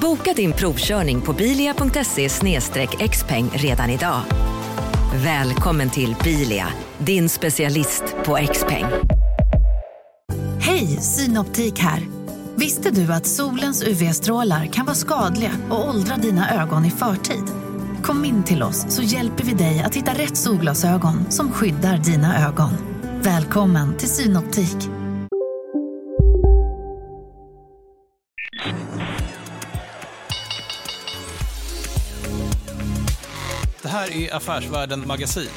Boka din provkörning på bilia.se xpeng redan idag. Välkommen till Bilia, din specialist på XPeng. Hej, Synoptik här. Visste du att solens UV-strålar kan vara skadliga och åldra dina ögon i förtid? Kom in till oss så hjälper vi dig att hitta rätt solglasögon som skyddar dina ögon. Välkommen till Synoptik. Här är Affärsvärlden Magasin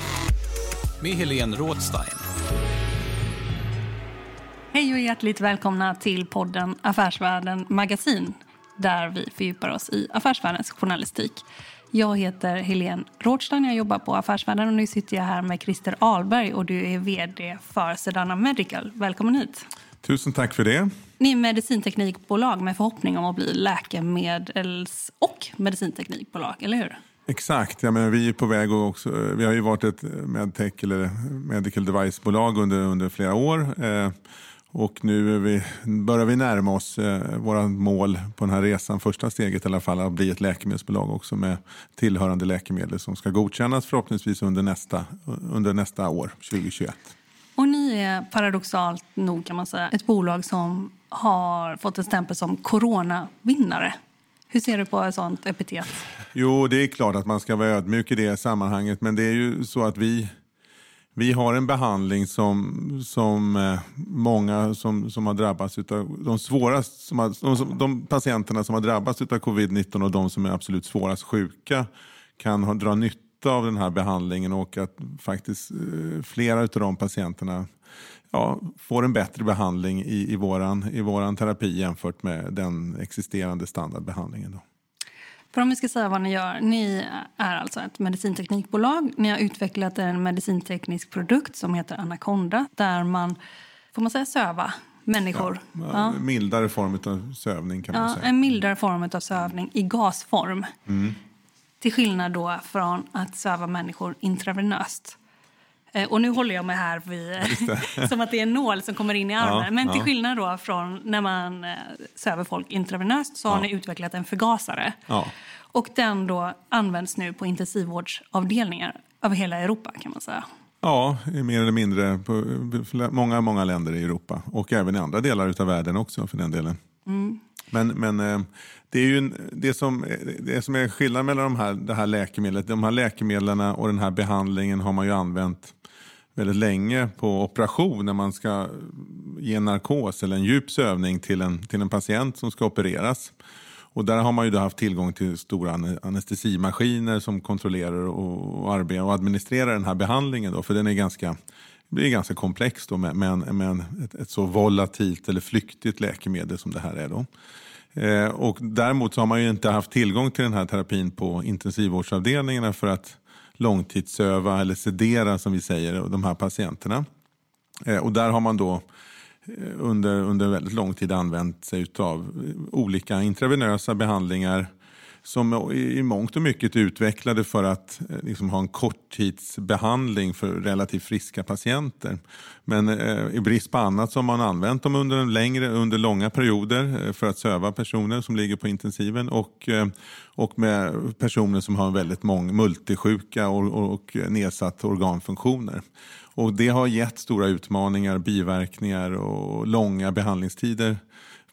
med Helene Rådstein. Hej och hjärtligt välkomna till podden Affärsvärlden Magasin där vi fördjupar oss i affärsvärldens journalistik. Jag heter Helene Rådstein, jag jobbar på Affärsvärlden och nu sitter jag här med Christer Ahlberg och du är vd för Sedana Medical. Välkommen hit. Tusen tack för det. Ni är medicinteknikbolag med förhoppning om att bli läkemedels och medicinteknikbolag, eller hur? Exakt. Ja, men vi är på väg och också, eh, vi har ju varit ett medtech eller medical device-bolag under, under flera år. Eh, och nu vi, börjar vi närma oss eh, våra mål på den här resan. Första steget i alla fall, att bli ett läkemedelsbolag också med tillhörande läkemedel som ska godkännas förhoppningsvis under nästa, under nästa år, 2021. Och ni är paradoxalt nog kan man säga ett bolag som har fått en stämpel som coronavinnare. Hur ser du på ett sånt epitet? Jo, det är klart att man ska vara ödmjuk i det sammanhanget. Men det är ju så att vi, vi har en behandling som, som eh, många som, som har drabbats av de svårast, som har, de, de patienterna som har drabbats av covid-19 och de som är absolut svårast sjuka kan ha, dra nytta av den här behandlingen och att faktiskt eh, flera av de patienterna ja, får en bättre behandling i, i, våran, i våran terapi jämfört med den existerande standardbehandlingen. Då. För om vi ska säga vad ni gör. Ni är alltså ett medicinteknikbolag. Ni har utvecklat en medicinteknisk produkt som heter Anaconda där man, får man säga söva, människor. Ja, ja. Mildare form av sövning kan man ja, säga. En mildare form av sövning i gasform. Mm. Till skillnad då från att söva människor intravenöst. Eh, och nu håller jag mig här vid, som att det är en nål som kommer in i armen. Ja, Men till ja. skillnad då från när man eh, söver folk intravenöst så har Ja. ni utvecklat en förgasare. Ja. Och den då används nu på intensivvårdsavdelningar över hela Europa kan man säga. Ja, mer eller mindre på många, många länder i Europa och även i andra delar av världen också för den delen. Men, men eh, det är ju det som, det som är skillnaden mellan de här, det här läkemedlet, de här läkemedlen och den här behandlingen har man ju använt väldigt länge på operation när man ska ge en narkos eller en djup sövning till en, till en patient som ska opereras. Och där har man ju då haft tillgång till stora anestesimaskiner som kontrollerar och, och, arbetar och administrerar den här behandlingen. Då, för den är ganska, blir ganska komplex då med, med, en, med en, ett, ett så volatilt eller flyktigt läkemedel som det här är. Då. Eh, och däremot så har man ju inte haft tillgång till den här terapin på intensivvårdsavdelningarna för att långtidssöva eller sedera som vi säger de här patienterna. Eh, och där har man då eh, under, under väldigt lång tid använt sig av olika intravenösa behandlingar som i mångt och mycket är utvecklade för att eh, liksom, ha en korttidsbehandling för relativt friska patienter. Men eh, i brist på annat så har man använt dem under, en längre, under långa perioder eh, för att söva personer som ligger på intensiven och, eh, och med personer som har väldigt många multisjuka och, och nedsatta organfunktioner. Och det har gett stora utmaningar, biverkningar och långa behandlingstider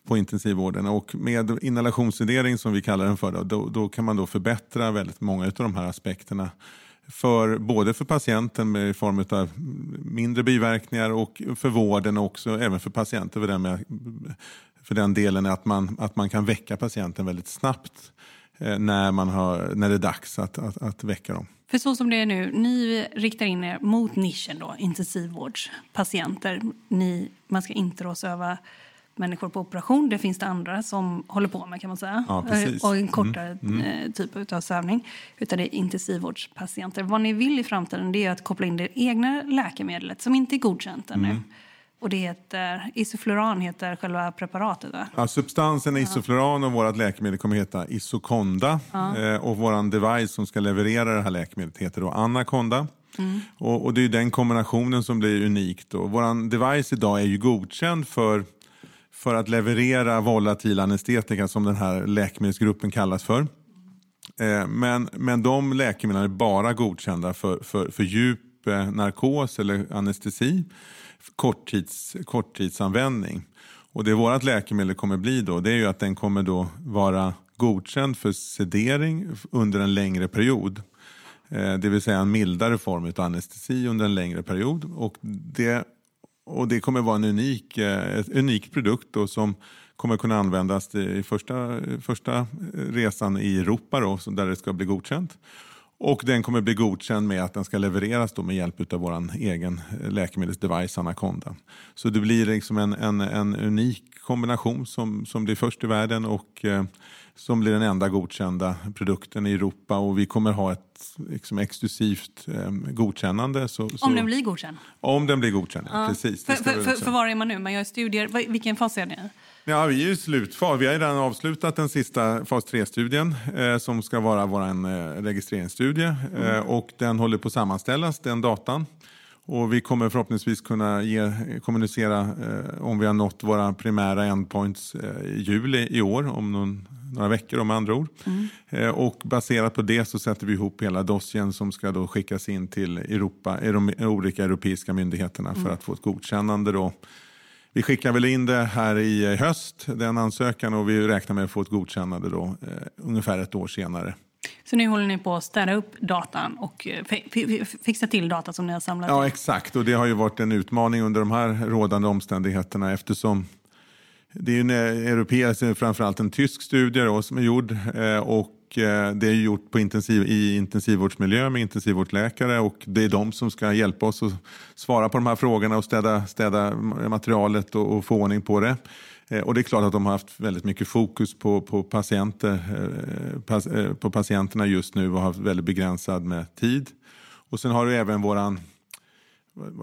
på intensivvården. Och med inhalationssedering som vi kallar den för, då, då, då kan man då förbättra väldigt många av de här aspekterna. För, både för patienten med i form av mindre biverkningar och för vården och också även för patienten för den, med, för den delen att man, att man kan väcka patienten väldigt snabbt eh, när, man har, när det är dags att, att, att väcka dem. För så som det är nu, ni riktar in er mot nischen då, intensivvårdspatienter. Ni, man ska inte då söva människor på operation. Det finns det andra som håller på med kan man säga. Ja, precis. och en kortare mm. Mm. typ av sövning. Utan det är intensivvårdspatienter. Vad ni vill i framtiden det är att koppla in det egna läkemedlet som inte är godkänt ännu. Mm. Och det heter, isofluran heter själva preparatet va? Ja, substansen är isofluran och vårt läkemedel kommer heta Isoconda. Ja. Eh, och vår device som ska leverera det här läkemedlet heter då Anaconda. Mm. Och, och, det är den kombinationen som blir unik. Vår device idag är ju godkänd för, för att leverera volatil anestetika som den här läkemedelsgruppen kallas för. Eh, men, men de läkemedlen är bara godkända för, för, för djup eh, narkos eller anestesi korttids, korttidsanvändning. Och det vårt läkemedel kommer bli då, det är ju att den kommer då vara godkänd för sedering under en längre period. Eh, det vill säga en mildare form av anestesi under en längre period. Och det, och det kommer vara en unik, en eh, unik produkt då som kommer kunna användas i första, första eh, resan i Europa då, där det ska bli godkänt. Och den kommer bli godkänd med att den ska levereras då med hjälp av vår egen eh, läkemedelsdevice Anaconda. Så det blir liksom en, en, en unik kombination som, som blir först i världen och eh, som blir den enda godkända produkten i Europa. Och vi kommer ha ett liksom, exklusivt eh, godkännande. Så, så, om den blir godkänd? Om den blir godkänd, ja. precis. För, för, för, för var är man nu? Man gör studier. Vilken fas är det? Ja, vi är i slutfas. Vi har redan avslutat den sista fas 3-studien eh, som ska vara vår eh, registreringsstudie. Mm. Eh, och den håller på att sammanställas, den datan. Och vi kommer förhoppningsvis kunna ge, kommunicera eh, om vi har nått våra primära endpoints eh, i juli i år, om någon, några veckor om andra ord. Mm. Eh, och baserat på det så sätter vi ihop hela dossiern som ska då skickas in till Europa, de olika europeiska myndigheterna mm. för att få ett godkännande då vi skickar väl in det här i höst, den ansökan, och vi räknar med att få ett godkännande då, eh, ungefär ett år senare. Så nu håller ni på att städa upp datan och eh, fixa till data som ni har samlat? Ja, exakt. Och det har ju varit en utmaning under de här rådande omständigheterna eftersom det är en europeisk, framförallt en tysk studie då, som är gjord eh, och Eh, det är gjort på intensiv, i intensivvårdsmiljö med intensivvårdsläkare och det är de som ska hjälpa oss att svara på de här frågorna och städa, städa materialet och, och få ordning på det. Eh, och det är klart att de har haft väldigt mycket fokus på, på, patienter, eh, på patienterna just nu och haft väldigt begränsad med tid. Och sen har du även våran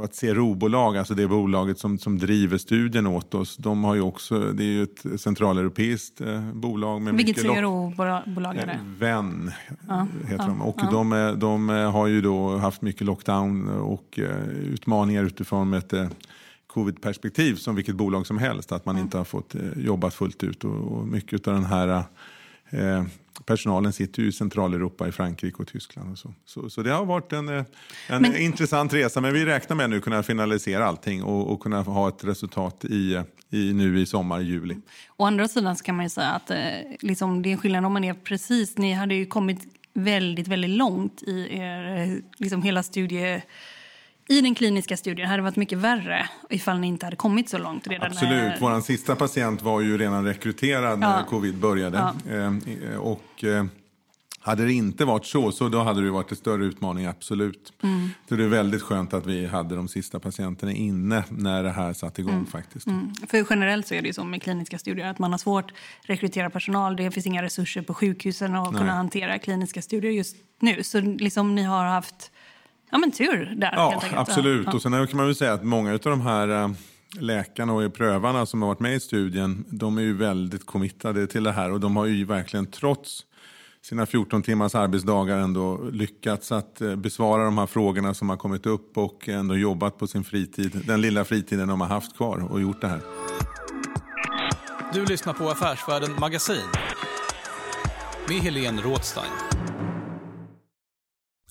ett CRO-bolag, alltså det bolaget som, som driver studien åt oss, de har ju också, det är ju ett centraleuropeiskt eh, bolag. Med Vilket CRO-bolag är det? Eh, Venn ja, heter ja, de. Och ja. de, de, har ju då haft mycket lockdown och eh, utmaningar utifrån ett eh, covid-perspektiv som vilket bolag som helst. Att man inte har fått eh, jobba fullt ut och, och mycket av den här eh, personalen sitter ju i Centraleuropa, i Frankrike och Tyskland. Och så. Så, så det har varit en, eh, en men, intressant resa, men vi räknar med nu kunna finalisera allting och, och kunna ha ett resultat i, i, nu i sommar, i juli. Å andra sidan så kan man ju säga att eh, liksom, det är skillnad om man är precis, ni hade ju kommit väldigt, väldigt långt i er, eh, liksom hela studie i den kliniska studien hade det varit mycket värre ifall ni inte hade kommit så långt. Redan Absolut. När... Vår sista patient var ju redan rekryterad när covid började. Ja. Eh, och, eh, hade det inte varit så, så då hade det varit en större utmaning, absolut. Mm. Så det är väldigt skönt att vi hade de sista patienterna inne när det här satte igång mm. faktiskt. Mm. För generellt så är det ju så med kliniska studier att man har svårt att rekrytera personal. Det finns inga resurser på sjukhusen att Nej. kunna hantera kliniska studier just nu. Så liksom ni har haft ja, men tur där. Ja, absolut. Ja. Och sen kan man väl säga att många av de här äh, läkarna och prövarna som har varit med i studien, de är ju väldigt committade till det här och de har ju verkligen trots sina 14 timmars arbetsdagar ändå lyckats att äh, besvara de här frågorna som har kommit upp och ändå jobbat på sin fritid, den lilla fritiden de har haft kvar och gjort det här. Du lyssnar på Affärsvärlden Magasin med Helene Rådstein.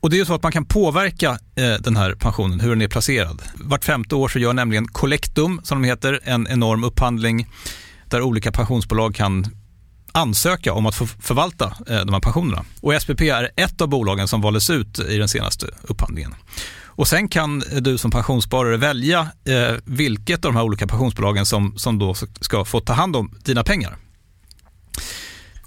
och det är ju så att man kan påverka eh, den här pensionen, hur den är placerad. Vart femte år så gör nämligen Collectum, som de heter, en enorm upphandling där olika pensionsbolag kan ansöka om att få förvalta eh, de här pensionerna. Och SPP är ett av bolagen som valdes ut i den senaste upphandlingen. Och sen kan du som pensionssparare välja eh, vilket av de här olika pensionsbolagen som, som då ska få ta hand om dina pengar.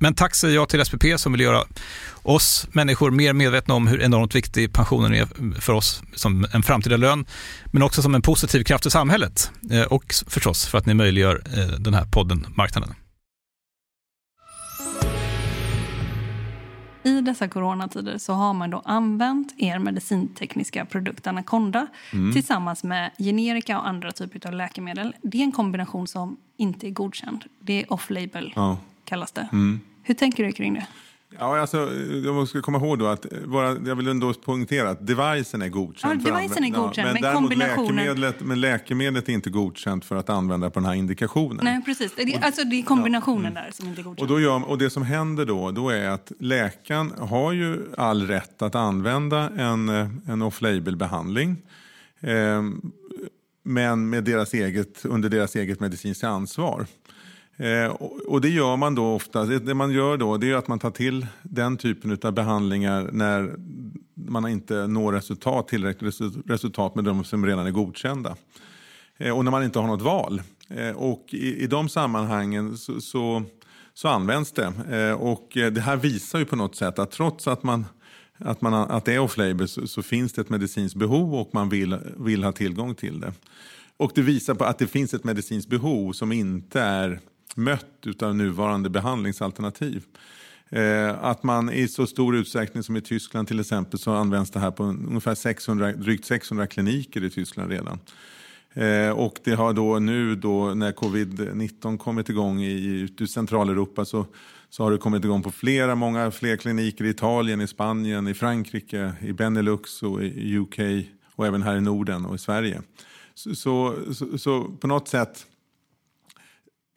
men tack säger jag till SPP som vill göra oss människor mer medvetna om hur enormt viktig pensionen är för oss som en framtida lön, men också som en positiv kraft i samhället eh, och förstås för att ni möjliggör eh, den här podden Marknaden. I dessa coronatider så har man då använt er medicintekniska produkt Anaconda mm. tillsammans med generika och andra typer av läkemedel. Det är en kombination som inte är godkänd. Det är off-label. Ja kallas det. Mm. Hur tänker du kring det? Ja, alltså, jag måste komma ihåg då att bara, jag vill ändå poängtera att devicen är godkänd. Ja, devicen är godkänd, ja, men, men kombinationen... Läkemedlet, men läkemedlet är inte godkänt för att använda på den här indikationen. Nej, precis. Det, alltså, det är kombinationen ja, där som inte är godkänd. Och, då gör, och det som händer då, då är att läkaren har ju all rätt att använda en, en off-label-behandling. Eh, men med deras eget, under deras eget medicinska ansvar. Eh, och det gör man då ofta. Det, man gör då det är att man tar till den typen av behandlingar när man inte når resultat, tillräckligt resultat med de som redan är godkända. Eh, och när man inte har något val. Eh, och i, i de sammanhangen så, så, så används det. Eh, och eh, det här visar ju på något sätt att trots att man att, man, att det är off-label så, så, finns det ett medicinskt behov och man vill, vill ha tillgång till det. Och det visar på att det finns ett medicinskt behov som inte är mött av nuvarande behandlingsalternativ. Eh, att man i så stor utsträckning som i Tyskland till exempel så används det här på ungefär 600, drygt 600 kliniker i Tyskland redan. Eh, och det har då nu då när covid-19 kommit igång i, i Centraleuropa så, så har det kommit igång på flera, många fler kliniker i Italien, i Spanien, i Frankrike, i Benelux och i UK och även här i Norden och i Sverige. Så, så, så, så på något sätt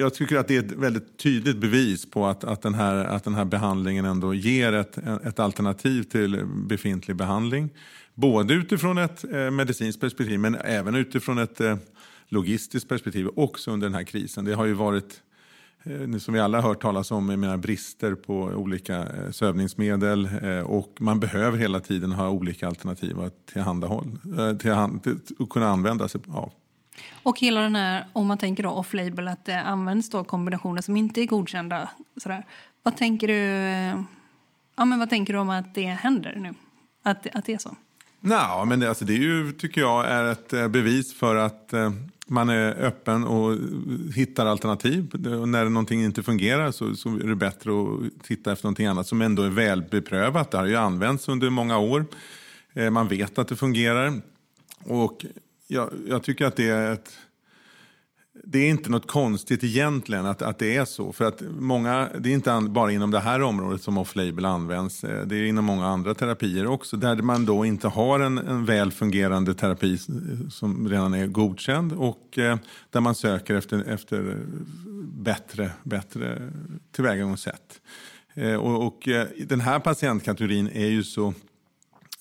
jag tycker att det är ett väldigt tydligt bevis på att, att, den, här, att den här behandlingen ändå ger ett, ett alternativ till befintlig behandling. Både utifrån ett eh, medicinskt perspektiv men även utifrån ett eh, logistiskt perspektiv också under den här krisen. Det har ju varit, eh, som vi alla har hört talas om, mina brister på olika eh, sövningsmedel eh, och man behöver hela tiden ha olika alternativ att tillhandahåll, eh, till, till, att kunna använda sig av. Och hela den här, om man tänker då off-label, att det används då kombinationer som inte är godkända. Sådär. Vad tänker du, eh, ja, men vad tänker du om att det händer nu? Att, att det är så? Nej, men det, alltså det är ju, tycker jag är ett eh, bevis för att eh, man är öppen och hittar alternativ. Och när någonting inte fungerar så, så, är det bättre att titta efter någonting annat som ändå är välbeprövat. Det har ju använts under många år. Eh, man vet att det fungerar. Och jag, jag tycker att det är ett... Det är inte något konstigt egentligen att, att det är så. För att många, det är inte bara inom det här området som off-label används. Eh, det är inom många andra terapier också. Där man då inte har en, en väl fungerande terapi som redan är godkänd. Och eh, där man söker efter, efter bättre, bättre tillvägagångssätt. Eh, och, och eh, den här patientkategorin är ju så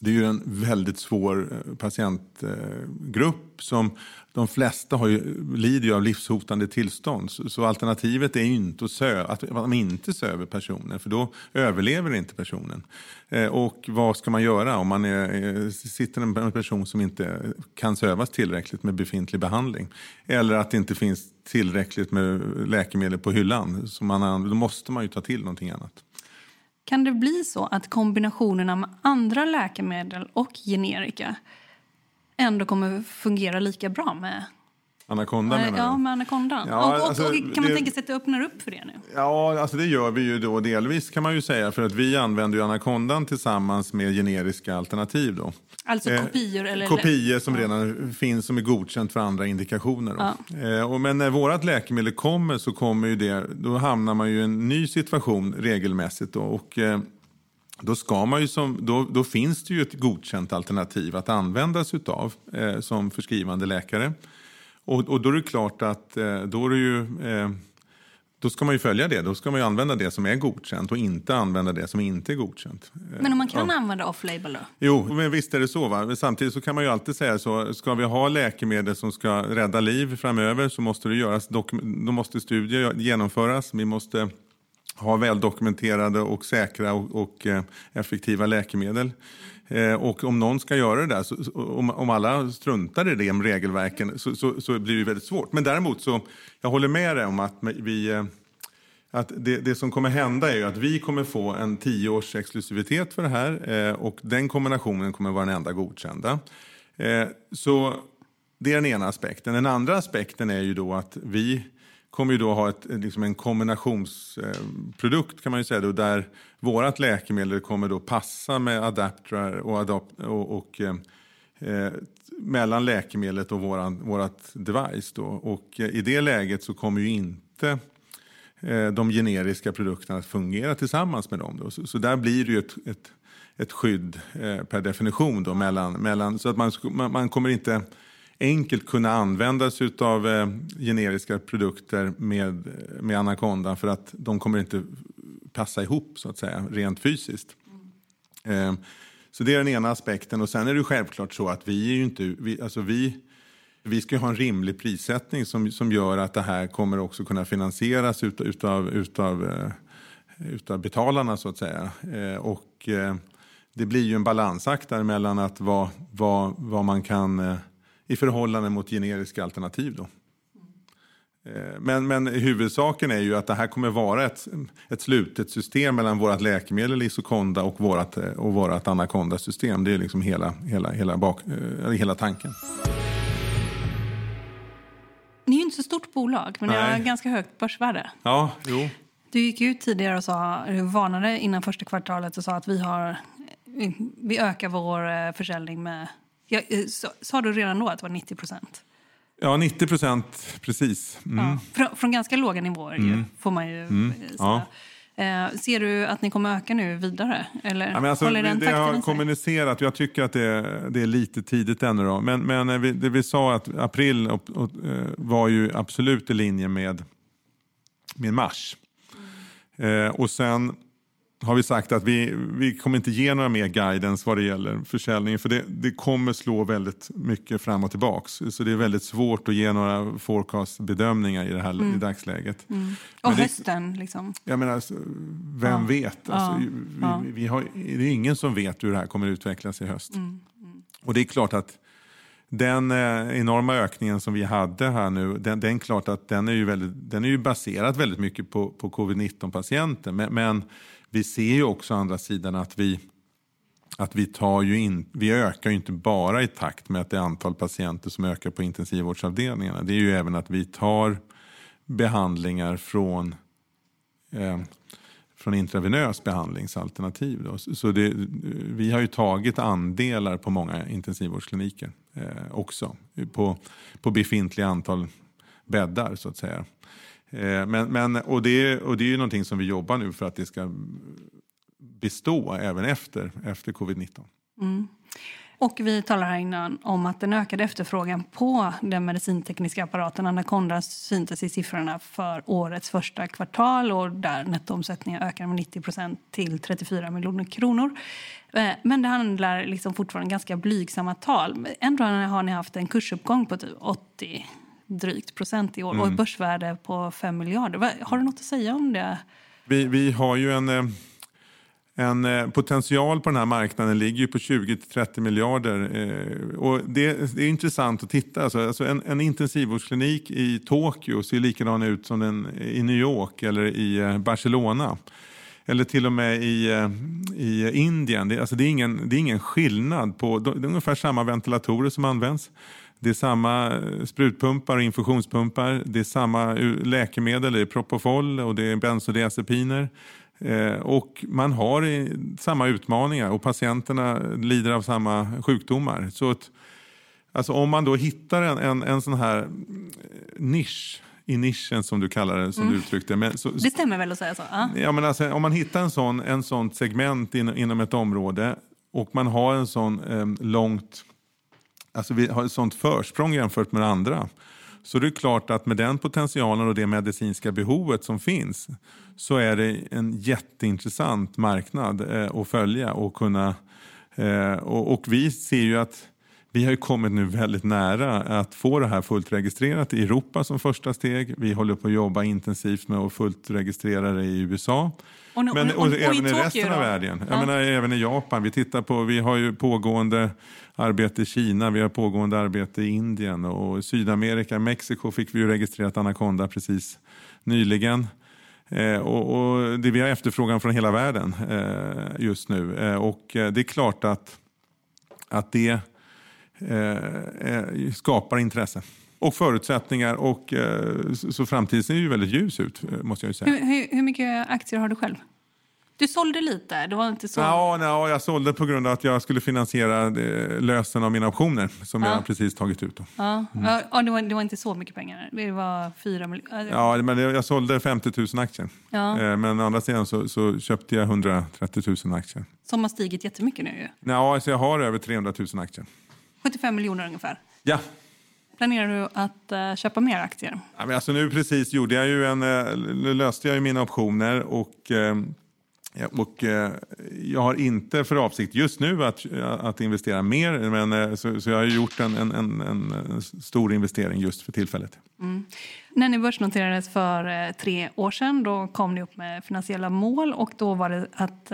det är ju en väldigt svår eh, patientgrupp som de flesta har ju, lider ju av livshotande tillstånd. Så, så alternativet är ju inte att, sö, att man inte söver personen för då överlever inte personen. Eh, och vad ska man göra om man är, eh, sitter en person som inte kan sövas tillräckligt med befintlig behandling? Eller att det inte finns tillräckligt med läkemedel på hyllan. Så man, då måste man ju ta till någonting annat. Kan det bli så att kombinationerna med andra läkemedel och generika ändå kommer fungera lika bra med Anaconda menar du? Ja, med anakondan. Ja, och, och, alltså, och, kan man det- tänka sig att det öppnar upp för det nu? Ja, alltså det gör vi ju då delvis kan man ju säga för att vi använder ju anakondan tillsammans med generiska alternativ då. Alltså Eh, kopior eller... Kopior som redan finns som är godkänt för andra indikationer. Då. Eh, och men när vårt läkemedel kommer så kommer ju det, då hamnar man ju i en ny situation regelmässigt. Då, och, eh, då, ska man ju som, då, då finns det ju ett godkänt alternativ att användas utav eh, som förskrivande läkare. Och, och då är det klart att eh, då är ju eh, då ska man ju följa det. Då ska man ju använda det som är godkänt och inte använda det som inte är godkänt. Eh, Men om man kan använda off-label då? Jo, men visst är det så. Va? Samtidigt så kan man ju alltid säga så. Ska vi ha läkemedel som ska rädda liv framöver så måste det göras. Då måste studier genomföras. Vi måste ha väldokumenterade och säkra och, och effektiva läkemedel. Eh, och om någon ska göra det där, så, om, om alla struntar i de regelverken så, så, så blir det väldigt svårt. Men däremot så, jag håller med dig om att vi eh, att det, det som kommer hända är ju att vi kommer få en tio års exklusivitet för det här eh, och den kombinationen kommer vara den enda godkända. Eh, så det är den ena aspekten. Den andra aspekten är ju då att vi kommer ju då ha ett, liksom en kombinationsprodukt eh, kan man ju säga då, där vårt läkemedel kommer då passa med adaptrar och, adapt och, och eh, eh, mellan läkemedlet och våran, vårat device. Då. Och eh, i det läget så kommer ju inte eh, de generiska produkterna att fungera tillsammans med dem. Då. Så, så där blir det ju ett, ett, ett skydd eh, per definition. Då, mellan, mellan, så att man, man, man kommer inte enkelt kunna använda sig av eh, generiska produkter med, med Anaconda för att de kommer inte passa ihop så att säga, rent fysiskt. Mm. så det är den ena aspekten. Och sen är det självklart så att vi är ju inte... Vi, alltså vi, vi ska ju ha en rimlig prissättning som, som gör att det här kommer också kunna finansieras ut, utav, utav, eh, utav betalarna så att säga. Ehm, och eh, det blir ju en balansakt där mellan att vad, vad, vad man kan eh, i förhållande mot generiska alternativ då. Eh, Men, men huvudsaken är ju att det här kommer vara ett, ett slutet system mellan vårt läkemedel Isoconda och vårt, eh, och vårt Anaconda-system. Det är liksom hela, hela, hela, bak, eh, hela tanken. Ni är ju inte så stort bolag, men ni har ganska högt börsvärde. Ja, jo. Du gick ut tidigare och sa, varnade innan första kvartalet och sa att vi, har, vi ökar vår försäljning med... Ja, sa, sa du redan då att det var 90 procent? Ja, 90 procent precis. Mm. Ja, från, från ganska låga nivåer ju, får man ju eh, säga. Ja. Eh, ser du att ni kommer öka nu vidare? Eller Ja, men alltså, håller den det har sig? kommunicerat, jag tycker att det är, det är lite tidigt ännu. Då. Men, men vi, det vi sa att april och, och, eh, var ju absolut i linje med, med mars. Eh, och sen har vi sagt att vi, vi kommer inte ge några mer guidance vad det gäller försäljningen. För det, det kommer slå väldigt mycket fram och tillbaks. Så det är väldigt svårt att ge några forecast-bedömningar i det här i dagsläget. Och Men det- hösten, liksom. Jag menar, alltså, vem vet? Alltså, vi, vi, vi har, det är ingen som vet hur det här kommer utvecklas i höst. Och det är klart att den eh, enorma ökningen som vi hade här nu, den, den, klart att den, är ju väldigt, den är ju baserad väldigt mycket på, på covid-19-patienter. Men, men vi ser ju också å andra sidan att vi, att vi, tar ju in, vi ökar ju inte bara i takt med att det är antal patienter som ökar på intensivvårdsavdelningarna. Det är ju även att vi tar behandlingar från eh, från intravenös behandlingsalternativ. Då. Så det, vi har ju tagit andelar på många intensivvårdskliniker eh, också. På, på befintliga antal bäddar så att säga. Eh, men, men, och, det, och det är ju någonting som vi jobbar nu för att det ska bestå även efter, efter covid-19. Mm. Och vi talar här innan om att den ökade efterfrågan på den medicintekniska apparaten Anaconda syntes i siffrorna för årets första kvartal och där nettoomsättningen ökar med 90% till 34 miljoner kronor. Eh, men det handlar liksom fortfarande ganska blygsamma tal. Ändå har ni haft en kursuppgång på typ 80 drygt procent i år mm. och ett börsvärde på 5 miljarder. Har du något att säga om det? Vi, vi har ju en eh, en eh, potential på den här marknaden ligger ju på 20-30 miljarder. Eh, och det, det, är intressant att titta. Alltså, alltså en, en intensivvårdsklinik i Tokyo ser likadan ut som den i New York eller i Barcelona. Eller till och med i, i Indien. Det, alltså det, är ingen, det är ingen skillnad. på Det är ungefär samma ventilatorer som används. Det är samma sprutpumpar och infusionspumpar. Det är samma läkemedel, det är Propofol och det är bensodiazepiner. Eh, och man har samma utmaningar och patienterna lider av samma sjukdomar. Så att, alltså om man då hittar en, en, en sån här nisch i nischen som du kallar det, som mm. du uttryckte. Men, så, det stämmer väl att säga så? Ja. ja men alltså, om man hittar en sån, en sån segment in, inom ett område och man har en sån eh, långt, alltså vi har ett sånt försprång jämfört med andra. Så det är klart att med den potentialen och det medicinska behovet som finns så är det en jätteintressant marknad eh, att följa och kunna eh, och, och, vi ser ju att vi har kommit nu väldigt nära att få det här fullt registrerat i Europa som första steg. Vi håller på att jobba intensivt med att fullt registrera det i USA. Och, nu, Men, och, och, och även i, i resten av världen. Jag ja. menar, även i Japan. Vi, tittar på, vi har ju pågående arbete i Kina, vi har pågående arbete i Indien och i Sydamerika, Mexiko fick vi ju registrerat Anaconda precis nyligen. Eh, och, och, det, vi har efterfrågan från hela världen eh, just nu. Eh, och eh, det är klart att, att det eh, eh, skapar intresse och förutsättningar. Och, så framtiden ser ju väldigt ljus ut, måste jag säga. Hur, hur, hur mycket aktier har du själv? Du sålde lite? Det var inte så... Ja, ja, jag sålde på grund av att jag skulle finansiera eh, lösen av mina optioner som ja. jag precis tagit ut. Då. Ja, mm. ja det, var, det var inte så mycket pengar? Det var fyra miljoner? Ja, men jag sålde 50 000 aktier. Ja. Eh, men å andra sidan så, så, köpte jag 130 000 aktier. Som har stigit jättemycket nu ju. Ja, alltså jag har över 300 000 aktier. 75 miljoner ungefär? Ja. Planerar du att uh, köpa mer aktier? Ja, men alltså nu precis gjorde jag ju en, uh, löste jag ju mina optioner och uh, och eh, jag har inte för avsikt just nu att, att investera mer, men, eh, så, så jag har gjort en, en, en, en, stor investering just för tillfället. Mm. När ni börsnoterades för eh, tre år sedan då kom ni upp med finansiella mål och då var det att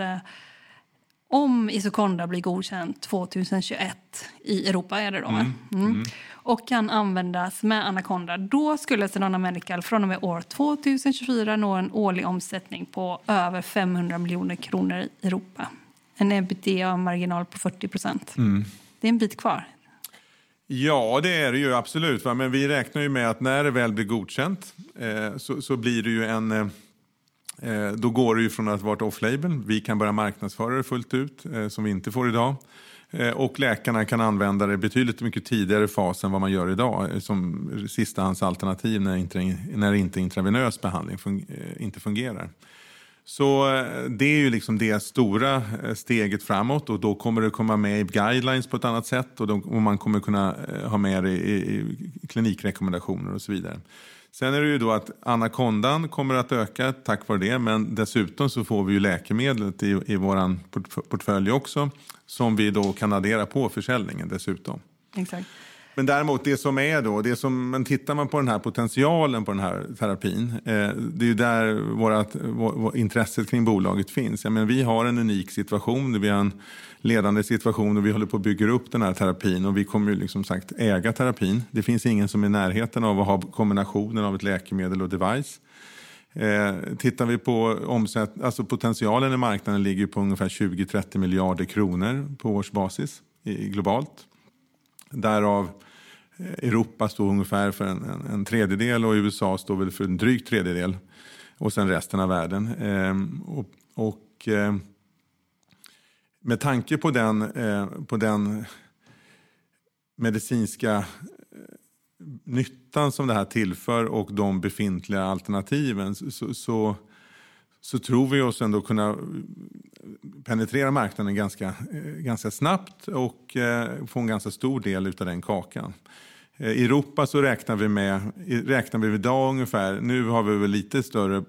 om Isoconda blir godkänt 2021 i Europa är det då, mm. Mm. Mm. och kan användas med Anaconda då skulle Sedona Medical från och med år 2024 nå en årlig omsättning på över 500 miljoner kronor i Europa. En ebitda-marginal på 40 procent. Mm. Det är en bit kvar. Ja, det är det ju absolut. Men vi räknar ju med att när det väl blir godkänt eh, så, blir det ju en Eh, Eh, då går det ju från att vara off-label, vi kan börja marknadsföra det fullt ut, eh, som vi inte får idag. Eh, och läkarna kan använda det betydligt mycket tidigare fas än vad man gör idag eh, som sistahandsalternativ när inte, när inte intravenös behandling fun eh, inte fungerar. Så det är ju liksom det stora steget framåt och då kommer det komma med i guidelines på ett annat sätt och, då, och man kommer kunna ha med det i, i klinikrekommendationer och så vidare. Sen är det ju då att anakondan kommer att öka tack vare det men dessutom så får vi ju läkemedlet i, i vår portfölj också som vi då kan addera på försäljningen dessutom. Exakt. Men däremot det som är då, det som, men tittar man på den här potentialen på den här terapin, eh, det är ju där vårat, vår, intresset kring bolaget finns. Jag menar, vi har en unik situation, vi har en ledande situation och vi håller på att bygga upp den här terapin och vi kommer ju liksom sagt äga terapin. Det finns ingen som är i närheten av att ha kombinationen av ett läkemedel och device. Eh, tittar vi på omsätt, alltså potentialen i marknaden ligger på ungefär 20-30 miljarder kronor på årsbasis i, globalt. Därav Europa står ungefär för en, en, en, tredjedel och USA står väl för en dryg tredjedel. Och sen resten av världen. Eh, och, och eh, med tanke på den, eh, på den medicinska eh, nyttan som det här tillför och de befintliga alternativen så, så, så tror vi oss ändå kunna penetrera marknaden ganska, eh, ganska snabbt och eh, få en ganska stor del av den kakan. Eh, I Europa så räknar vi med, räknar vi idag ungefär, nu har vi väl lite större, eh,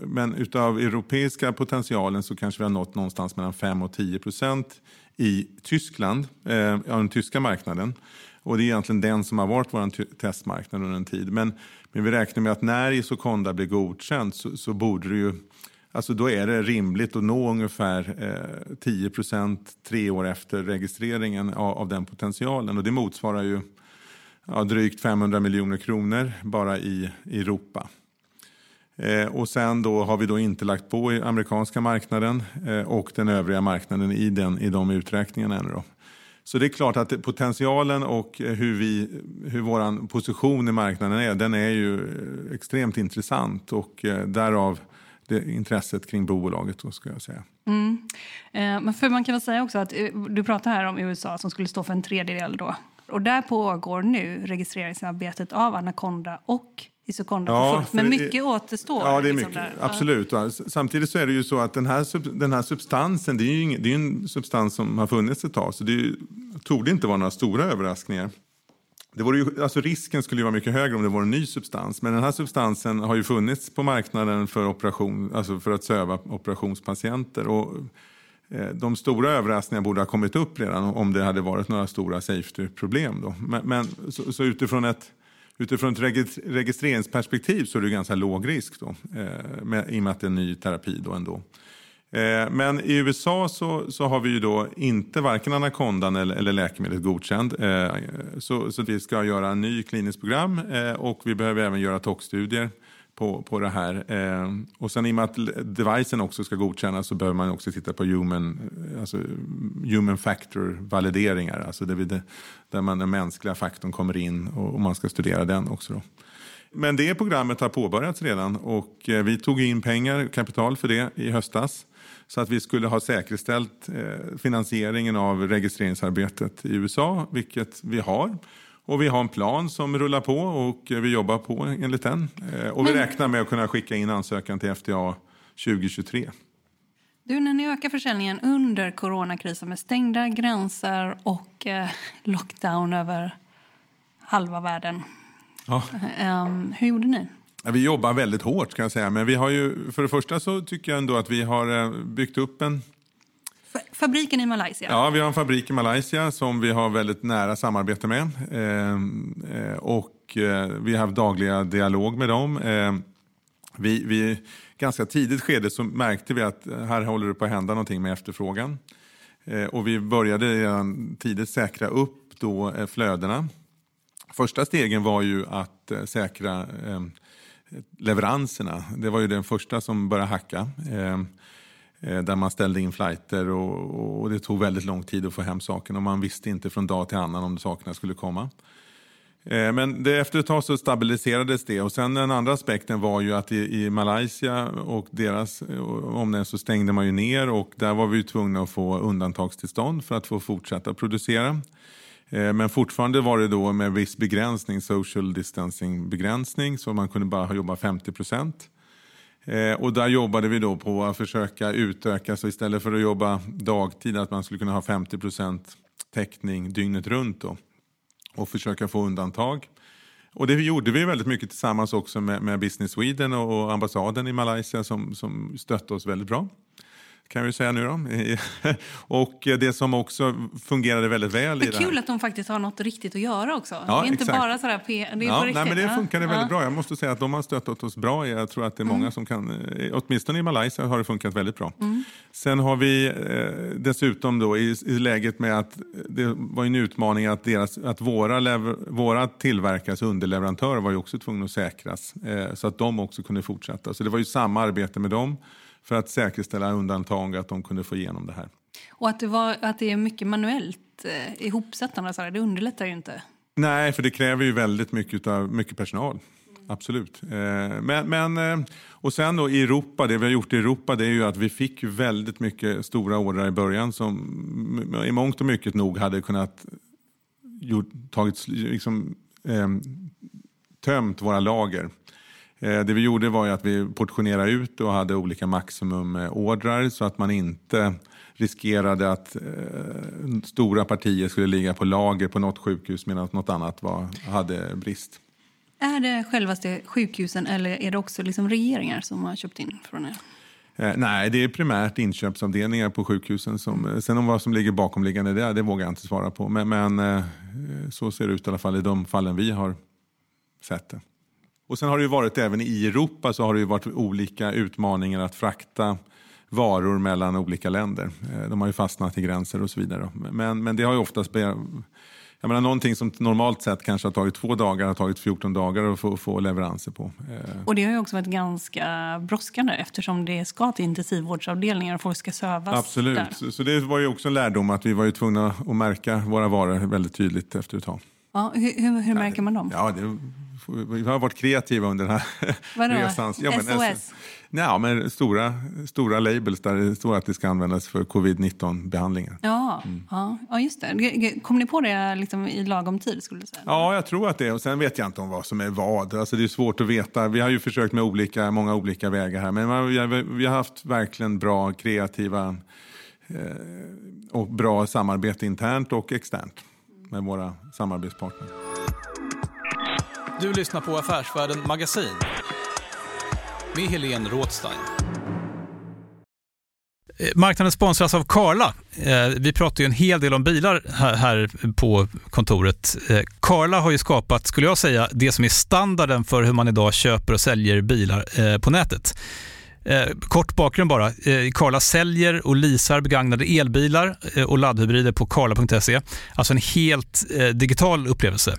men utav europeiska potentialen så kanske vi har nått någonstans mellan 5 och 10 procent i Tyskland, eh, den tyska marknaden. Och det är egentligen den som har varit vår testmarknad under en tid. Men, men vi räknar med att när Isoconda blir godkänt så, så borde det ju Alltså då är det rimligt att nå ungefär eh, 10 tre år efter registreringen av, av, den potentialen. Och det motsvarar ju ja, drygt 500 miljoner kronor bara i, Europa. Eh, och sen då har vi då inte lagt på i amerikanska marknaden eh, och den övriga marknaden i, den, i de uträkningarna ännu. Då. Så det är klart att potentialen och eh, hur, vi, hur vår position i marknaden är, den är ju eh, extremt intressant och eh, därav det intresset kring bolaget då ska jag säga. Mm. Eh, men för man kan väl säga också att eh, du pratar här om USA som skulle stå för en tredjedel då. Och där pågår nu registreringsarbetet av Anaconda och Isoconda ja. Men mycket i, återstår. Ja, det är liksom mycket, absolut. Samtidigt så är det ju så att den här, den här substansen, det är ju ingen, det är en substans som har funnits ett tag. Så det torde inte vara några stora överraskningar. Det vore ju, alltså risken skulle ju vara mycket högre om det var en ny substans. Men den här substansen har ju funnits på marknaden för, operation, alltså för att söva operationspatienter. Och, Eh, de stora överraskningarna borde ha kommit upp redan om det hade varit några stora safety-problem. Men, men så, så, utifrån ett, utifrån ett registreringsperspektiv så är det ganska låg risk då, eh, med, i och med att det är en ny terapi då ändå. Eh, men i USA så, så har vi ju då inte varken anakondan eller, eller läkemedlet godkänd. Så, så vi ska göra en ny kliniskt program och vi behöver även göra toxstudier på, på det här. Eh, och sen i och med att devicen också ska godkännas så behöver man också titta på human, eh, alltså human factor-valideringar. Alltså det, där man, den mänskliga faktorn kommer in och, och man ska studera den också. Då. Men det programmet har påbörjats redan och eh, vi tog in pengar, kapital för det i höstas så att vi skulle ha säkerställt eh, finansieringen av registreringsarbetet i USA, vilket vi har. Och vi har en plan som rullar på och vi jobbar på enligt den. Eh, och vi räknar med att kunna skicka in ansökan till FDA 2023. Du, när ni ökar försäljningen under coronakrisen med stängda gränser och eh, lockdown över halva världen. Ja. Um, hur gjorde ni? Vi jobbar väldigt hårt kan jag säga. Men vi har ju, för det första så tycker jag ändå att vi har eh, byggt upp en Fabriken i Malaysia? Ja, vi har en fabrik i Malaysia som vi har väldigt nära samarbete med. Ehm, eh, och eh, vi har haft dagliga dialog med dem. Eh, vi, vi, ganska tidigt skede så märkte vi att här håller det på att hända någonting med efterfrågan. Eh, och vi började redan tidigt säkra upp då eh, flödena. Första stegen var ju att eh, säkra ehm, leveranserna. Det var ju den första som började hacka. Ehm, Eh, där man ställde in flighter och, och, det tog väldigt lång tid att få hem sakerna. Och man visste inte från dag till annan om sakerna skulle komma. Eh, men det, efter ett tag så stabiliserades det. Och sen den andra aspekten var ju att i, i Malaysia och deras eh, omnämnd så stängde man ju ner och där var vi tvungna att få undantagstillstånd för att få fortsätta producera. Men fortfarande var det då med viss begränsning, social distancing begränsning, så man kunde bara jobba 50 procent. Eh, och där jobbade vi då på att försöka utöka, så istället för att jobba dagtid, att man skulle kunna ha 50 procent täckning dygnet runt då, och försöka få undantag. Och det gjorde vi väldigt mycket tillsammans också med, med Business Sweden och ambassaden i Malaysia som, som stötte oss väldigt bra kan vi säga nu då. och det som också fungerade väldigt väl det är kul att de faktiskt har något riktigt att göra också. Ja, det är inte exakt. bara sådär det är ja, nej, men Det funkade väldigt bra. Jag måste säga att de har stöttat oss bra. Jag tror att det är många mm. som kan, eh, åtminstone i Malaysia har det funkat väldigt bra. Mm. Sen har vi eh, dessutom då i, i, läget med att det var en utmaning att, deras, att våra, lever, våra tillverkares underleverantörer var ju också tvungna att säkras eh, så att de också kunde fortsätta. Så det var ju samma arbete med dem för att säkerställa undantag att de kunde få igenom det här. Och att det, var, att det är mycket manuellt eh, ihopsättande, så det underlättar ju inte. Nej, för det kräver ju väldigt mycket, av, mycket personal. Absolut. Eh, men, men, eh, och sen då i Europa, det vi har gjort i Europa det är ju att vi fick väldigt mycket stora ordrar i början som i mångt och mycket nog hade kunnat gjort, tagit, liksom, eh, tömt våra lager. Eh, det vi gjorde var att vi portionerade ut och hade olika maximumordrar så att man inte riskerade att eh, stora partier skulle ligga på lager på något sjukhus medan något annat var, hade brist. Är det självaste sjukhusen eller är det också liksom regeringar som har köpt in från er? Eh, nej, det är primärt inköpsavdelningar på sjukhusen. Som, eh, sen om vad som ligger bakomliggande där, det vågar jag inte svara på. Men, men eh, så ser det ut i alla fall i de fallen vi har sett det. Och sen har det ju varit även i Europa så har det ju varit olika utmaningar att frakta varor mellan olika länder. Eh, de har ju fastnat i gränser och så vidare. Men, men det har ju oftast jag menar, någonting som normalt sett kanske har tagit två dagar har tagit 14 dagar att få, få leveranser på. Eh. Och det har ju också varit ganska brådskande eftersom det ska till intensivvårdsavdelningar och folk ska sövas Absolut, där. Så, så det var ju också en lärdom att vi var ju tvungna att märka våra varor väldigt tydligt efter ett tag. Ja, hur, hur, hur märker man dem? Ja, det, vi har varit kreativa under den här Vadå? resan. Ja, men, SOS? Ja, men stora, stora labels där det står att det ska användas för covid-19-behandlingar. Ja, mm. ja, just det. Kom ni på det liksom i lagom tid? skulle du säga? Ja, jag tror att det. Och sen vet jag inte om vad som är vad. Alltså, det är svårt att veta. Vi har ju försökt med olika, många olika vägar här. Men vi har, vi har haft verkligen bra, kreativa eh, och bra samarbete internt och externt med våra samarbetspartner. Du lyssnar på Affärsvärlden Magasin med Helene Rådstein. Eh, marknaden sponsras av Karla. Eh, vi pratar ju en hel del om bilar här på kontoret. Eh, karla har ju skapat, skulle jag säga, det som är standarden för hur man idag köper och säljer bilar på nätet. Kort bakgrund bara. Karla säljer och leasar begagnade elbilar och laddhybrider på karla.se. Alltså en helt digital upplevelse.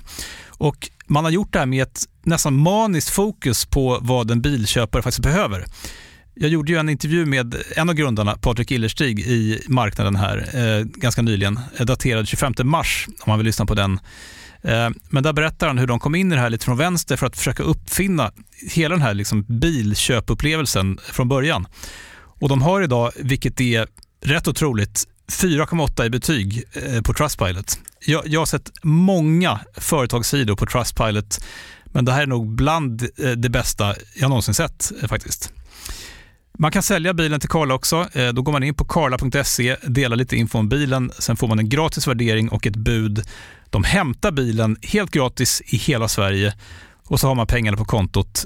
Och man har gjort det här med ett nästan maniskt fokus på vad en bilköpare faktiskt behöver. Jag gjorde ju en intervju med en av grundarna, Patrik Illerstig, i marknaden här eh, ganska nyligen, eh, daterad 25 mars, om man vill lyssna på den. Eh, men där berättar han hur de kom in i det här lite från vänster för att försöka uppfinna hela den här liksom bilköpupplevelsen från början. Och de har idag, vilket är rätt otroligt, 4,8 i betyg eh, på Trustpilot. Jag, jag har sett många företagssidor på Trustpilot, men det här är nog bland eh, det bästa jag någonsin sett eh, faktiskt. Man kan sälja bilen till Karla också. Eh, då går man in på karla.se, delar lite info om bilen, sen får man en gratis värdering och ett bud. De hämtar bilen helt gratis i hela Sverige och så har man pengarna på kontot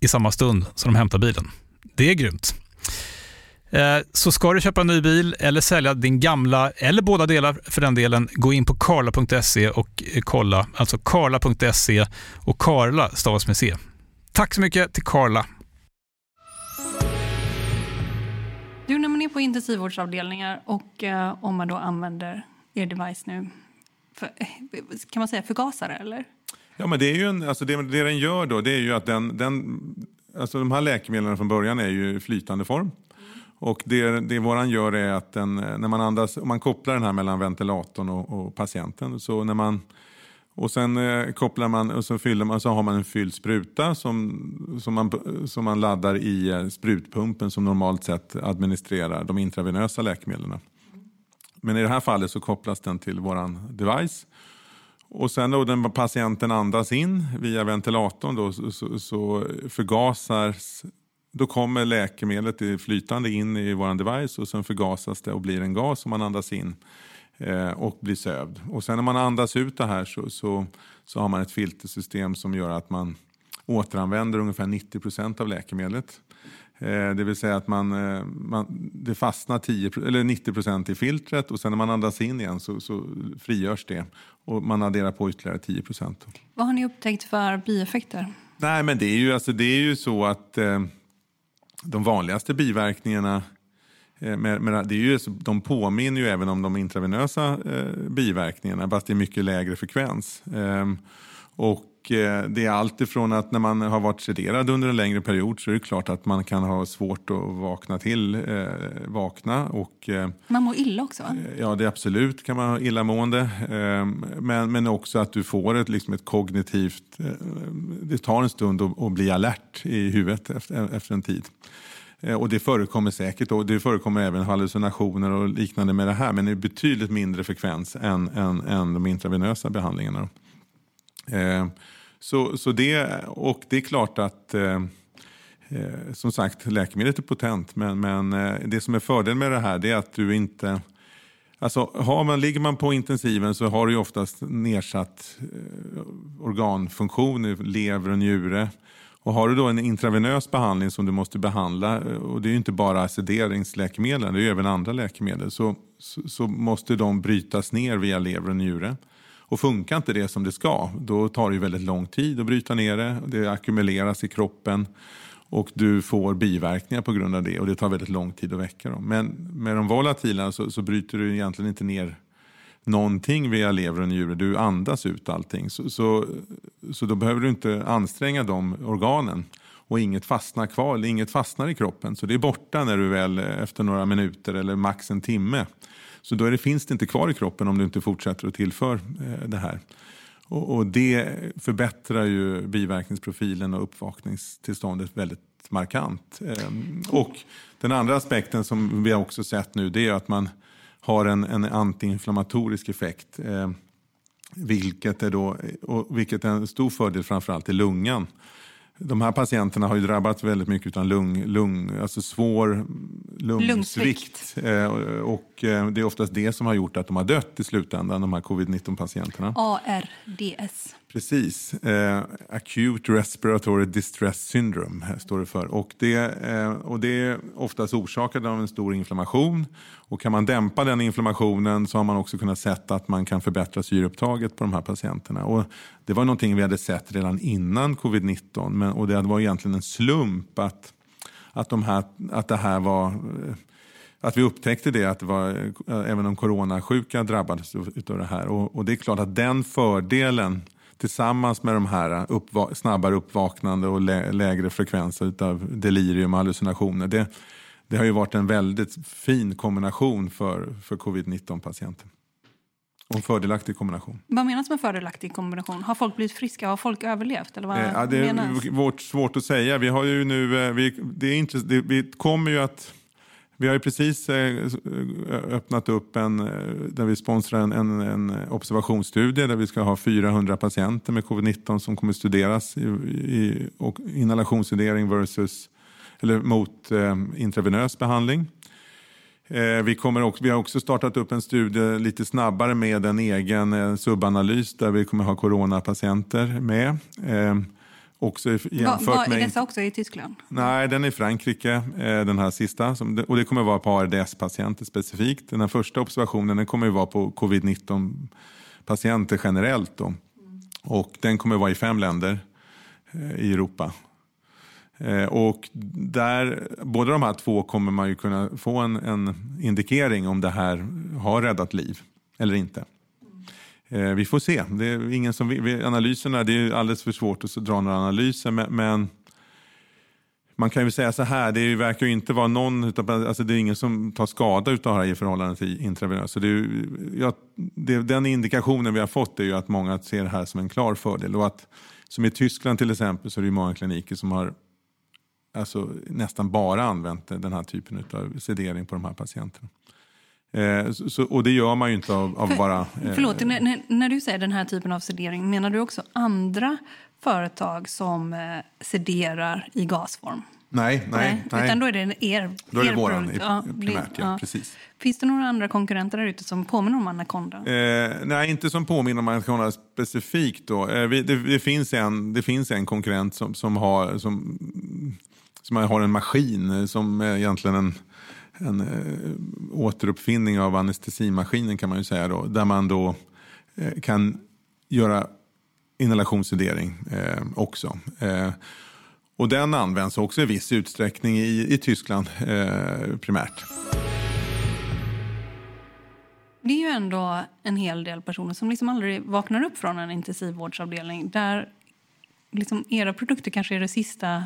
i samma stund som de hämtar bilen. Det är grymt. Eh, så ska du köpa en ny bil eller sälja din gamla, eller båda delar för den delen, gå in på karla.se och kolla. Alltså karla.se och Karla stavas med C. Tack så mycket till Karla. Du, när man är på intensivvårdsavdelningar och eh, om man då använder er device nu, för, eh, kan man säga förgasare eller? Ja, men det är ju en, alltså det, det den gör då, det är ju att den, den alltså de här läkemedlen från början är ju flytande form. Och det, det våran gör är att den, när man andas, om man kopplar den här mellan ventilatorn och, och patienten, så när man och sen eh, kopplar man och så, fyller man, så har man en fylld spruta som, som, man, som man laddar i eh, sprutpumpen som normalt sett administrerar de intravenösa läkemedlen. Men i det här fallet så kopplas den till våran device. Och sen då när patienten andas in via ventilatorn då, så, så, så förgasas då kommer läkemedlet flytande in i vår device och sen förgasas det och blir en gas som man andas in eh, och blir sövd. Och sen när man andas ut det här så, så, så har man ett filtersystem som gör att man återanvänder ungefär 90 procent av läkemedlet. Eh, det vill säga att man, eh, man, det fastnar 10, eller 90 procent i filtret och sen när man andas in igen så, så frigörs det och man adderar på ytterligare 10 procent. Vad har ni upptäckt för bieffekter? Nej, men det är ju, alltså, det är ju så att eh, de vanligaste biverkningarna eh, med, med, det är ju, de påminner ju även om de intravenösa eh, biverkningarna fast det är mycket lägre frekvens. Eh, och eh, det är allt ifrån att när man har varit sederad under en längre period så är det klart att man kan ha svårt att vakna till, eh, vakna. Och, eh, man mår illa också va? Ja, det absolut kan man ha illamående. men, men också att du får ett, liksom ett kognitivt, det tar en stund att, att bli alert i huvudet efter, efter en tid. Och det förekommer säkert och det förekommer även hallucinationer och liknande med det här men i betydligt mindre frekvens än, än, än de intravenösa behandlingarna. Eh, så, så det, och det är klart att eh, eh som sagt, läkemedlet är potent, men, men eh, det som är fördelen med det här det är att du inte... Alltså, har man, ligger man på intensiven så har du oftast nedsatt eh, organfunktion i lever och njure. Och har du då en intravenös behandling som du måste behandla, eh, och det är ju inte bara sederingsläkemedel, det är ju även andra läkemedel, så, så, så, måste de brytas ner via lever och njure. Och funkar inte det som det ska, då tar det ju väldigt lång tid att bryta ner det. Det ackumuleras i kroppen och du får biverkningar på grund av det och det tar väldigt lång tid att väcka dem. Men med de volatila så, så bryter du egentligen inte ner någonting via lever och njure. Du andas ut allting. Så, så, så då behöver du inte anstränga de organen. Och inget fastnar kvar, inget fastnar i kroppen. Så det är borta när du väl efter några minuter eller max en timme. Så då det, finns det inte kvar i kroppen om du inte fortsätter att tillför eh, det här. Och, och, det förbättrar ju biverkningsprofilen och uppvakningstillståndet väldigt markant. Ehm, och den andra aspekten som vi har också sett nu det är att man har en, en antiinflammatorisk effekt. Ehm, vilket, är då, och vilket är en stor fördel framförallt i lungan. De här patienterna har ju drabbats väldigt mycket av lung, lung, alltså svår lungsvikt. Eh, och eh, det är oftast det som har gjort att de har dött i slutändan, de här covid-19-patienterna. ARDS. Precis. Eh, acute Respiratory Distress Syndrome står det för. Och det, och det är oftast orsakat av en stor inflammation. Och kan man dämpa den inflammationen så har man också kunnat se att man kan förbättra syreupptaget på de här patienterna. Och det var någonting vi hade sett redan innan covid-19 men, och det var egentligen en slump att, att, de här, att det här var eh, att vi upptäckte det, att det var, eh, även de coronasjuka drabbades av det här. Och, och, det är klart att den fördelen tillsammans med de här uppva snabbare uppvaknande och lä lägre frekvenser av delirium och hallucinationer. Det, det har ju varit en väldigt fin kombination för, för covid-19-patienter. Och en fördelaktig kombination. Vad menas med fördelaktig kombination? Har folk blivit friska? Har folk överlevt? Eller vad eh, ja, det är svårt att säga. Vi har ju nu, eh, vi, det är inte, det, vi kommer ju att vi har ju precis eh, öppnat upp en, eh, där vi sponsrar en, en, en, observationsstudie där vi ska ha 400 patienter med covid-19 som kommer studeras i, i och inhalationssedering versus, eller mot eh, intravenös behandling. Eh, vi, kommer också, vi har också startat upp en studie lite snabbare med en egen eh, subanalys där vi kommer ha coronapatienter med. Eh, Också jämfört var, var med... Är dessa också i Tyskland? Nej, den är i Frankrike, eh, den här sista. Och det kommer vara på ARDS-patienter specifikt. Den här första observationen den kommer vara på covid-19-patienter generellt. Då. Och den kommer vara i fem länder eh, i Europa. Eh, och där, båda de här två kommer man ju kunna få en, en indikering om det här har räddat liv eller inte. Eh, vi får se. Det är ingen som, vi, analyserna, det är alldeles för svårt att dra några analyser men, men man kan ju säga så här, det verkar ju inte vara någon, alltså det är ingen som tar skada av det här i förhållande till intravenös. Så det är, ja, det, den indikationen vi har fått är ju att många ser det här som en klar fördel. Och att, som i Tyskland till exempel så är det många kliniker som har alltså, nästan bara använt den här typen av sedering på de här patienterna. Eh, så, och det gör man ju inte av, av För, bara... Eh, förlåt, när, när, du säger den här typen av sedering, menar du också andra företag som eh, sederar i gasform? Nej, nej, nej. Utan då är det er Då är det våran ja, primärt, ja, ja. Precis. Finns det några andra konkurrenter där ute som påminner om Anaconda? Eh, nej, inte som påminner om Anaconda specifikt. Då. Eh, vi, det, det, finns en, det finns en konkurrent som, som, har, som, som har en maskin eh, som är egentligen en en eh, återuppfinning av anestesimaskinen kan man ju säga då, där man då eh, kan göra inhalationssedering eh, också. Eh, och den används också i viss utsträckning i, i Tyskland eh, primärt. Det är ju ändå en hel del personer som liksom aldrig vaknar upp från en intensivvårdsavdelning där liksom era produkter kanske är det sista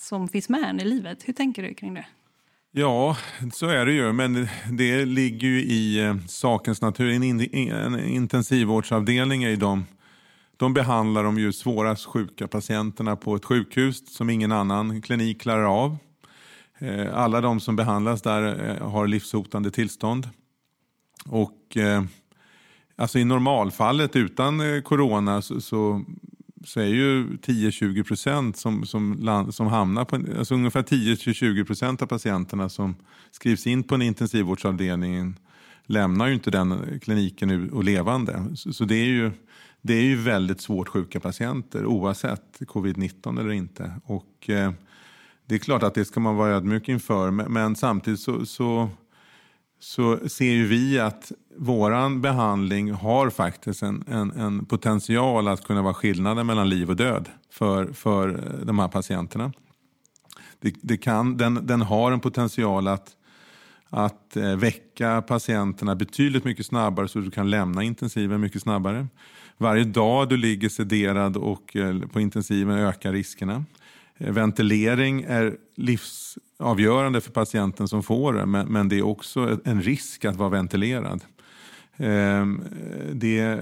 som finns med en i livet. Hur tänker du kring det? Ja, så är det ju. Men det ligger ju i eh, sakens natur. En, in, en intensivvårdsavdelning är de, de behandlar de ju svårast sjuka patienterna på ett sjukhus som ingen annan klinik klarar av. Eh, alla de som behandlas där eh, har livshotande tillstånd. Och alltså i normalfallet utan corona så, så så är ju 10-20 procent som, som, som hamnar på, alltså ungefär 10-20 procent av patienterna som skrivs in på en intensivvårdsavdelning lämnar ju inte den kliniken och levande. Så, så det är ju det är ju väldigt svårt sjuka patienter oavsett covid-19 eller inte. Och eh, det är klart att det ska man vara ödmjuk inför men, men samtidigt så, så, så, ser ju vi att våran behandling har faktiskt en, en, en, potential att kunna vara skillnaden mellan liv och död för, för eh, de här patienterna. Det, det kan, den, den har en potential att att eh, väcka patienterna betydligt mycket snabbare så du kan lämna intensiven mycket snabbare. Varje dag du ligger sederad och eh, på intensiven ökar riskerna. Ventilering är livs livsavgörande för patienten som får det men, men det är också en risk att vara ventilerad. Ehm, det,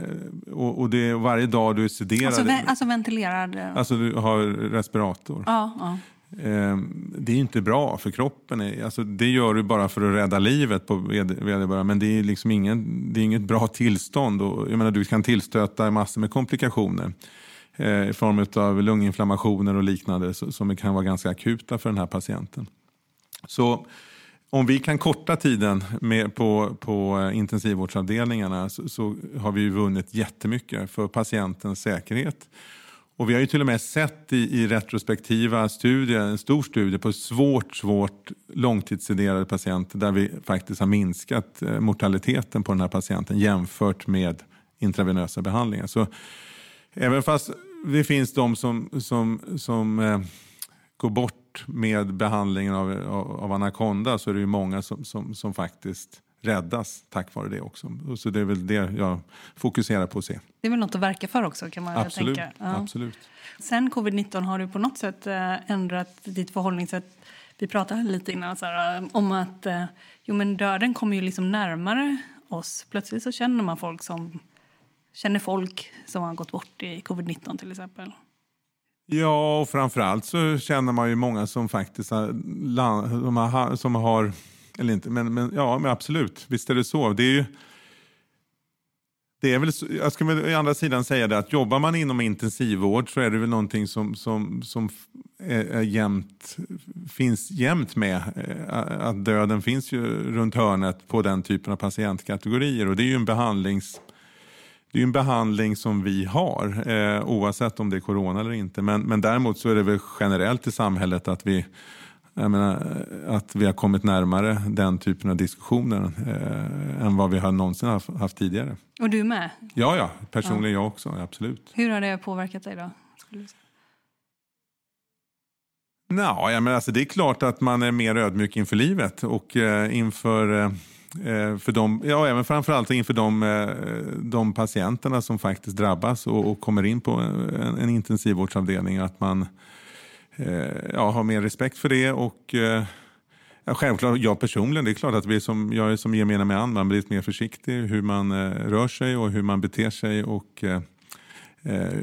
och, och det, varje dag du är sederad... Alltså, alltså ventilerad? Alltså du har respirator. Ja, ja. Ehm, det är inte bra för kroppen. Alltså, det gör du bara för att rädda livet på vederbörande. Men det är, liksom ingen, det är inget bra tillstånd. Och, jag menar, du kan tillstöta massor med komplikationer eh, i form av lunginflammationer och liknande som kan vara ganska akuta för den här patienten. Så om vi kan korta tiden med, på, på eh, intensivvårdsavdelningarna så, så har vi vunnit jättemycket för patientens säkerhet och vi har ju till och med sett i, i retrospektiva studier, en stor studie på svårt, svårt långtidssederade patienter där vi faktiskt har minskat eh, mortaliteten på den här patienten jämfört med intravenösa behandlingar. Så även fast det finns de som, som, som eh, går bort med behandlingen av, av, av anakonda så är det ju många som, som, som faktiskt räddas tack vare det också. Så det är väl det jag fokuserar på att se. Det är väl något att verka för också kan man absolut, tänka. Ja. Absolut. Sen covid-19 har du på något sätt eh, ändrat ditt förhållningssätt. Vi pratade lite innan så här, om att eh, jo, men döden kommer ju liksom närmare oss. Plötsligt så känner man folk som känner folk som har gått bort i covid-19 till exempel. Ja, och framförallt så känner man ju många som faktiskt har, som har eller inte, men, men, ja, men absolut. Visst är det så. Det är ju, det är väl, jag ska väl andra sidan säga det att jobbar man inom intensivvård så är det väl någonting som, som, som är, är jämt, finns jämt med. Eh, att döden finns ju runt hörnet på den typen av patientkategorier och det är ju en behandlings det är en behandling som vi har eh, oavsett om det är corona eller inte. Men, men däremot så är det väl generellt i samhället att vi menar, att vi har kommit närmare den typen av diskussioner eh, än vad vi har någonsin haft, haft tidigare. Och du med? Ja, ja personligen ja. jag också. Absolut. Hur har det påverkat dig då? Nå, ja, men alltså, det är klart att man är mer ödmjuk inför livet och eh, inför eh för dem, ja, även framförallt inför de, eh, de patienterna som faktiskt drabbas och, och kommer in på en, en intensivvårdsavdelning. Att man, Eh, ja, ha mer respekt för det. och eh, ja, Självklart, jag personligen, det är klart att vi som, jag är som gemene man, man blir mer försiktig hur man eh, rör sig och hur man beter sig och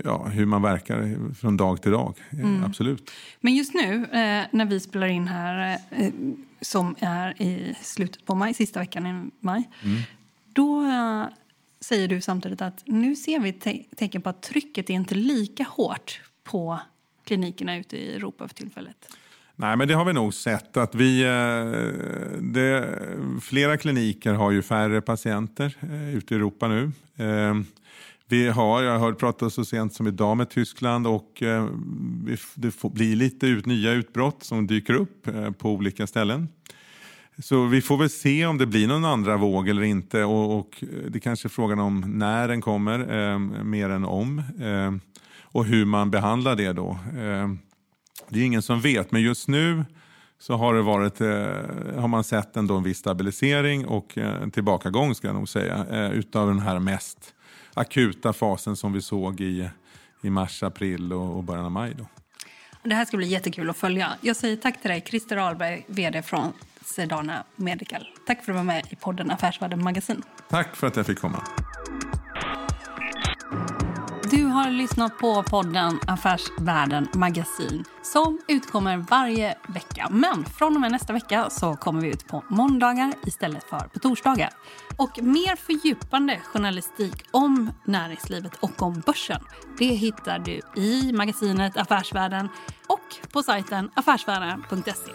ja, hur man verkar från dag till dag. Mm. Absolut. Men just nu när vi spelar in här, som är i slutet på maj, sista veckan i maj, mm. då säger du samtidigt att nu ser vi te tecken på att trycket är inte lika hårt på klinikerna ute i Europa för tillfället? Nej, men det har vi nog sett. att vi, eh, det, Flera kliniker har ju färre patienter eh, ute i Europa nu. Vi har, jag har pratat så sent som idag med Tyskland och eh, det blir lite ut, nya utbrott som dyker upp eh, på olika ställen. Så vi får väl se om det blir någon andra våg eller inte och, och eh, det kanske är frågan om när den kommer, mer än om och hur man behandlar det då. Eh, det är ingen som vet, men just nu så har, det varit, eh, har man sett ändå en viss stabilisering och eh, en tillbakagång ska jag nog säga utav den här mest akuta fasen som vi såg i, i mars, april och, och början av maj. Då. Det här ska bli jättekul att följa. Jag säger tack till dig, Christer Ahlberg, vd från Sedana Medical. Tack för att du var med i podden Affärsvärlden Magasin. Tack för att jag fick komma har lyssnat på podden Affärsvärlden Magasin som utkommer varje vecka. Men från och med nästa vecka så kommer vi ut på måndagar istället för på torsdagar. Och mer fördjupande journalistik om näringslivet och om börsen det hittar du i magasinet Affärsvärlden och på sajten affärsvärlden.se.